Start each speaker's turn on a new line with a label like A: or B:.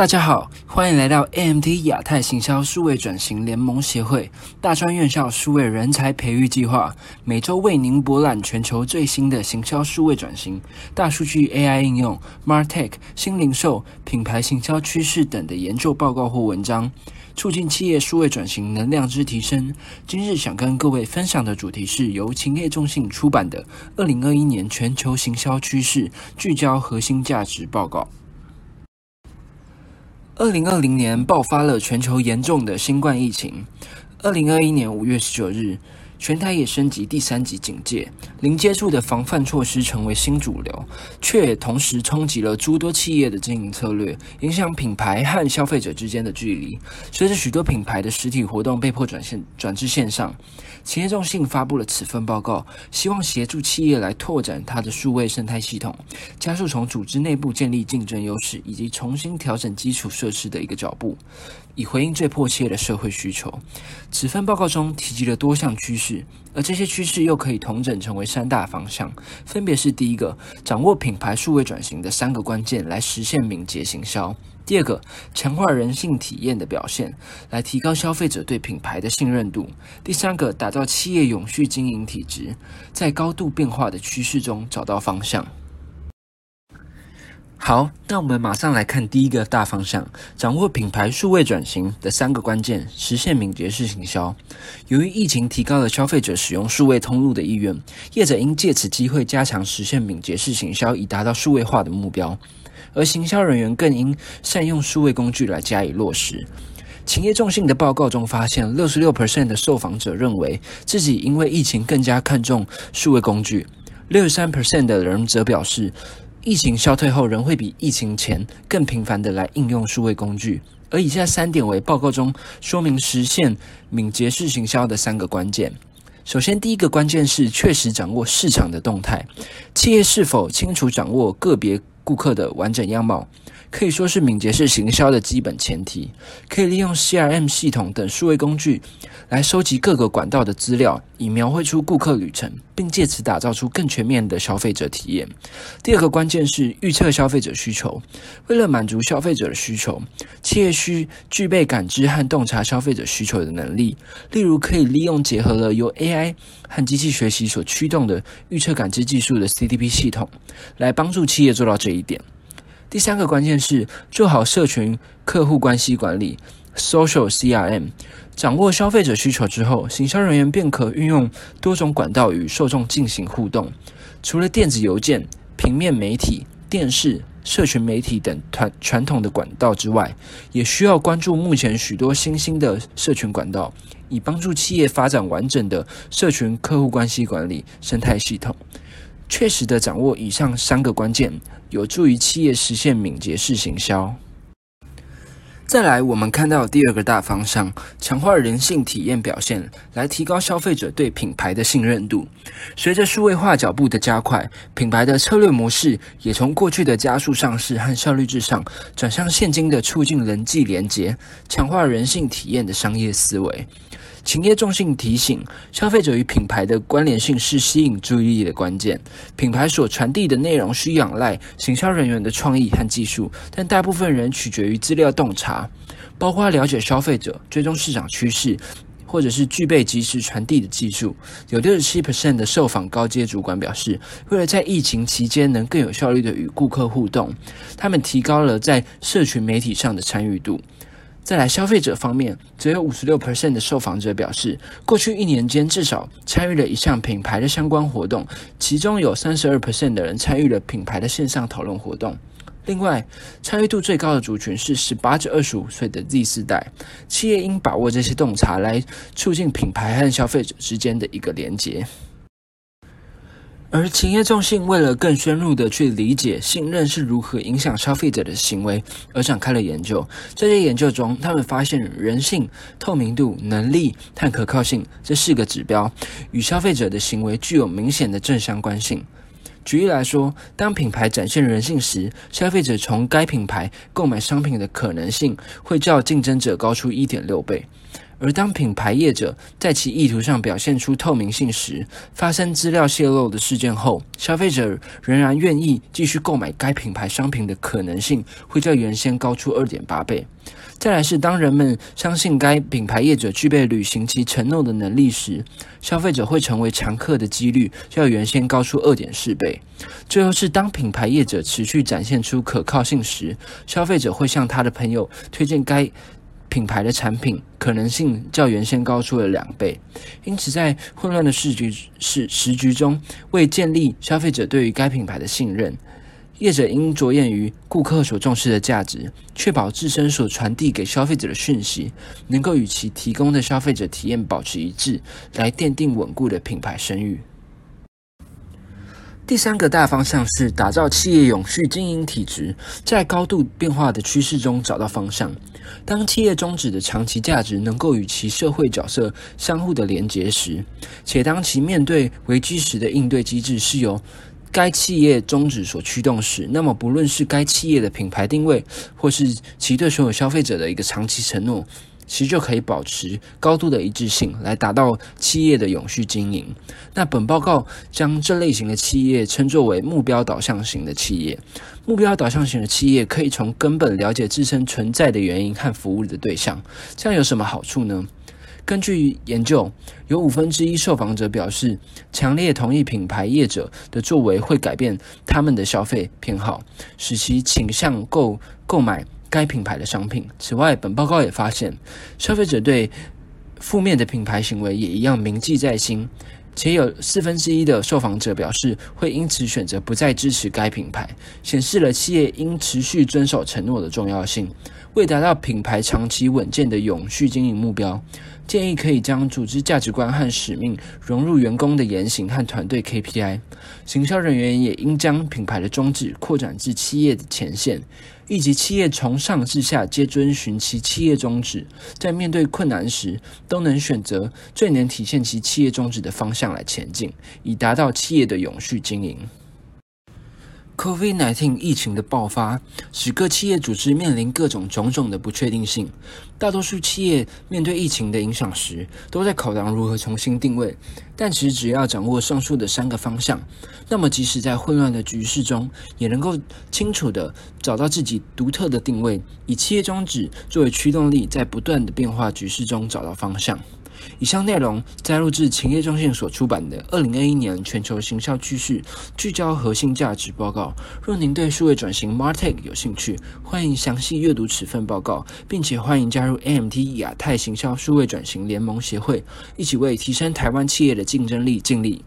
A: 大家好，欢迎来到 AMD 亚太行销数位转型联盟协会大专院校数位人才培育计划，每周为您博览全球最新的行销数位转型、大数据 AI 应用、MarTech、新零售、品牌行销趋势等的研究报告或文章，促进企业数位转型能量之提升。今日想跟各位分享的主题是由勤业众信出版的《二零二一年全球行销趋势聚焦核心价值报告》。二零二零年爆发了全球严重的新冠疫情。二零二一年五月十九日，全台也升级第三级警戒，零接触的防范措施成为新主流，却也同时冲击了诸多企业的经营策略，影响品牌和消费者之间的距离。随着许多品牌的实体活动被迫转线转至线上，企业众信发布了此份报告，希望协助企业来拓展它的数位生态系统，加速从组织内部建立竞争优势，以及重新调整基础设施的一个脚步。以回应最迫切的社会需求。此份报告中提及了多项趋势，而这些趋势又可以统整成为三大方向，分别是：第一个，掌握品牌数位转型的三个关键来实现敏捷行销；第二个，强化人性体验的表现，来提高消费者对品牌的信任度；第三个，打造企业永续经营体质，在高度变化的趋势中找到方向。好，那我们马上来看第一个大方向：掌握品牌数位转型的三个关键，实现敏捷式行销。由于疫情提高了消费者使用数位通路的意愿，业者应借此机会加强实现敏捷式行销，以达到数位化的目标。而行销人员更应善用数位工具来加以落实。勤业众信的报告中发现，六十六 percent 的受访者认为自己因为疫情更加看重数位工具，六十三 percent 的人则表示，疫情消退后，仍会比疫情前更频繁的来应用数位工具。而以下三点为报告中说明实现敏捷式行销的三个关键。首先，第一个关键是确实掌握市场的动态，企业是否清楚掌握个别顾客的完整样貌，可以说是敏捷式行销的基本前提。可以利用 CRM 系统等数位工具来收集各个管道的资料，以描绘出顾客旅程，并借此打造出更全面的消费者体验。第二个关键是预测消费者需求。为了满足消费者的需求，企业需具备感知和洞察消费者需求的能力。例如，可以利用结合了由 AI 和机器学习所驱动的预测感知技术的 CDP 系统，来帮助企业做到这一点。第三个关键是做好社群客户关系管理 （Social CRM）。掌握消费者需求之后，行销人员便可运用多种管道与受众进行互动。除了电子邮件、平面媒体、电视、社群媒体等传传统的管道之外，也需要关注目前许多新兴的社群管道，以帮助企业发展完整的社群客户关系管理生态系统。确实的掌握以上三个关键，有助于企业实现敏捷式行销。再来，我们看到第二个大方向，强化人性体验表现，来提高消费者对品牌的信任度。随着数位化脚步的加快，品牌的策略模式也从过去的加速上市和效率至上，转向现今的促进人际连结、强化人性体验的商业思维。勤业重信提醒，消费者与品牌的关联性是吸引注意力的关键。品牌所传递的内容需仰赖行销人员的创意和技术，但大部分人取决于资料洞察，包括了解消费者、追踪市场趋势，或者是具备即时传递的技术。有六十七 percent 的受访高阶主管表示，为了在疫情期间能更有效率地与顾客互动，他们提高了在社群媒体上的参与度。再来，消费者方面，则有五十六 percent 的受访者表示，过去一年间至少参与了一项品牌的相关活动，其中有三十二 percent 的人参与了品牌的线上讨论活动。另外，参与度最高的族群是十八至二十五岁的 Z 世代，企业应把握这些洞察来促进品牌和消费者之间的一个连结。而企业众信为了更深入的去理解信任是如何影响消费者的行为，而展开了研究。在这些研究中，他们发现人性、透明度、能力和可靠性这四个指标与消费者的行为具有明显的正相关性。举例来说，当品牌展现人性时，消费者从该品牌购买商品的可能性会较竞争者高出一点六倍。而当品牌业者在其意图上表现出透明性时，发生资料泄露的事件后，消费者仍然愿意继续购买该品牌商品的可能性会较原先高出二点八倍。再来是，当人们相信该品牌业者具备履行其承诺的能力时，消费者会成为常客的几率较原先高出二点四倍。最后是，当品牌业者持续展现出可靠性时，消费者会向他的朋友推荐该品牌的产品，可能性较原先高出了两倍。因此，在混乱的市局市时局中，为建立消费者对于该品牌的信任。业者应着眼于顾客所重视的价值，确保自身所传递给消费者的讯息能够与其提供的消费者体验保持一致，来奠定稳固的品牌声誉。第三个大方向是打造企业永续经营体质，在高度变化的趋势中找到方向。当企业宗旨的长期价值能够与其社会角色相互的连结时，且当其面对危机时的应对机制是由该企业宗旨所驱动时，那么不论是该企业的品牌定位，或是其对所有消费者的一个长期承诺，其实就可以保持高度的一致性，来达到企业的永续经营。那本报告将这类型的企业称作为目标导向型的企业。目标导向型的企业可以从根本了解自身存在的原因和服务的对象，这样有什么好处呢？根据研究，有五分之一受访者表示，强烈同意品牌业者的作为会改变他们的消费偏好，使其倾向购购买该品牌的商品。此外，本报告也发现，消费者对负面的品牌行为也一样铭记在心，且有四分之一的受访者表示会因此选择不再支持该品牌，显示了企业应持续遵守承诺的重要性。为达到品牌长期稳健的永续经营目标，建议可以将组织价值观和使命融入员工的言行和团队 KPI。行销人员也应将品牌的宗旨扩展至企业的前线，以及企业从上至下皆遵循其企业宗旨，在面对困难时都能选择最能体现其企业宗旨的方向来前进，以达到企业的永续经营。COVID-19 疫情的爆发，使各企业组织面临各种种种的不确定性。大多数企业面对疫情的影响时，都在考量如何重新定位。但其实只要掌握上述的三个方向，那么即使在混乱的局势中，也能够清楚地找到自己独特的定位，以企业宗旨作为驱动力，在不断的变化局势中找到方向。以上内容摘录自勤业中心所出版的《二零二一年全球行销趋势聚焦核心价值报告》。若您对数位转型 MarTech 有兴趣，欢迎详细阅读此份报告，并且欢迎加入 AMT 亚太行销数位转型联盟协会，一起为提升台湾企业的竞争力尽力。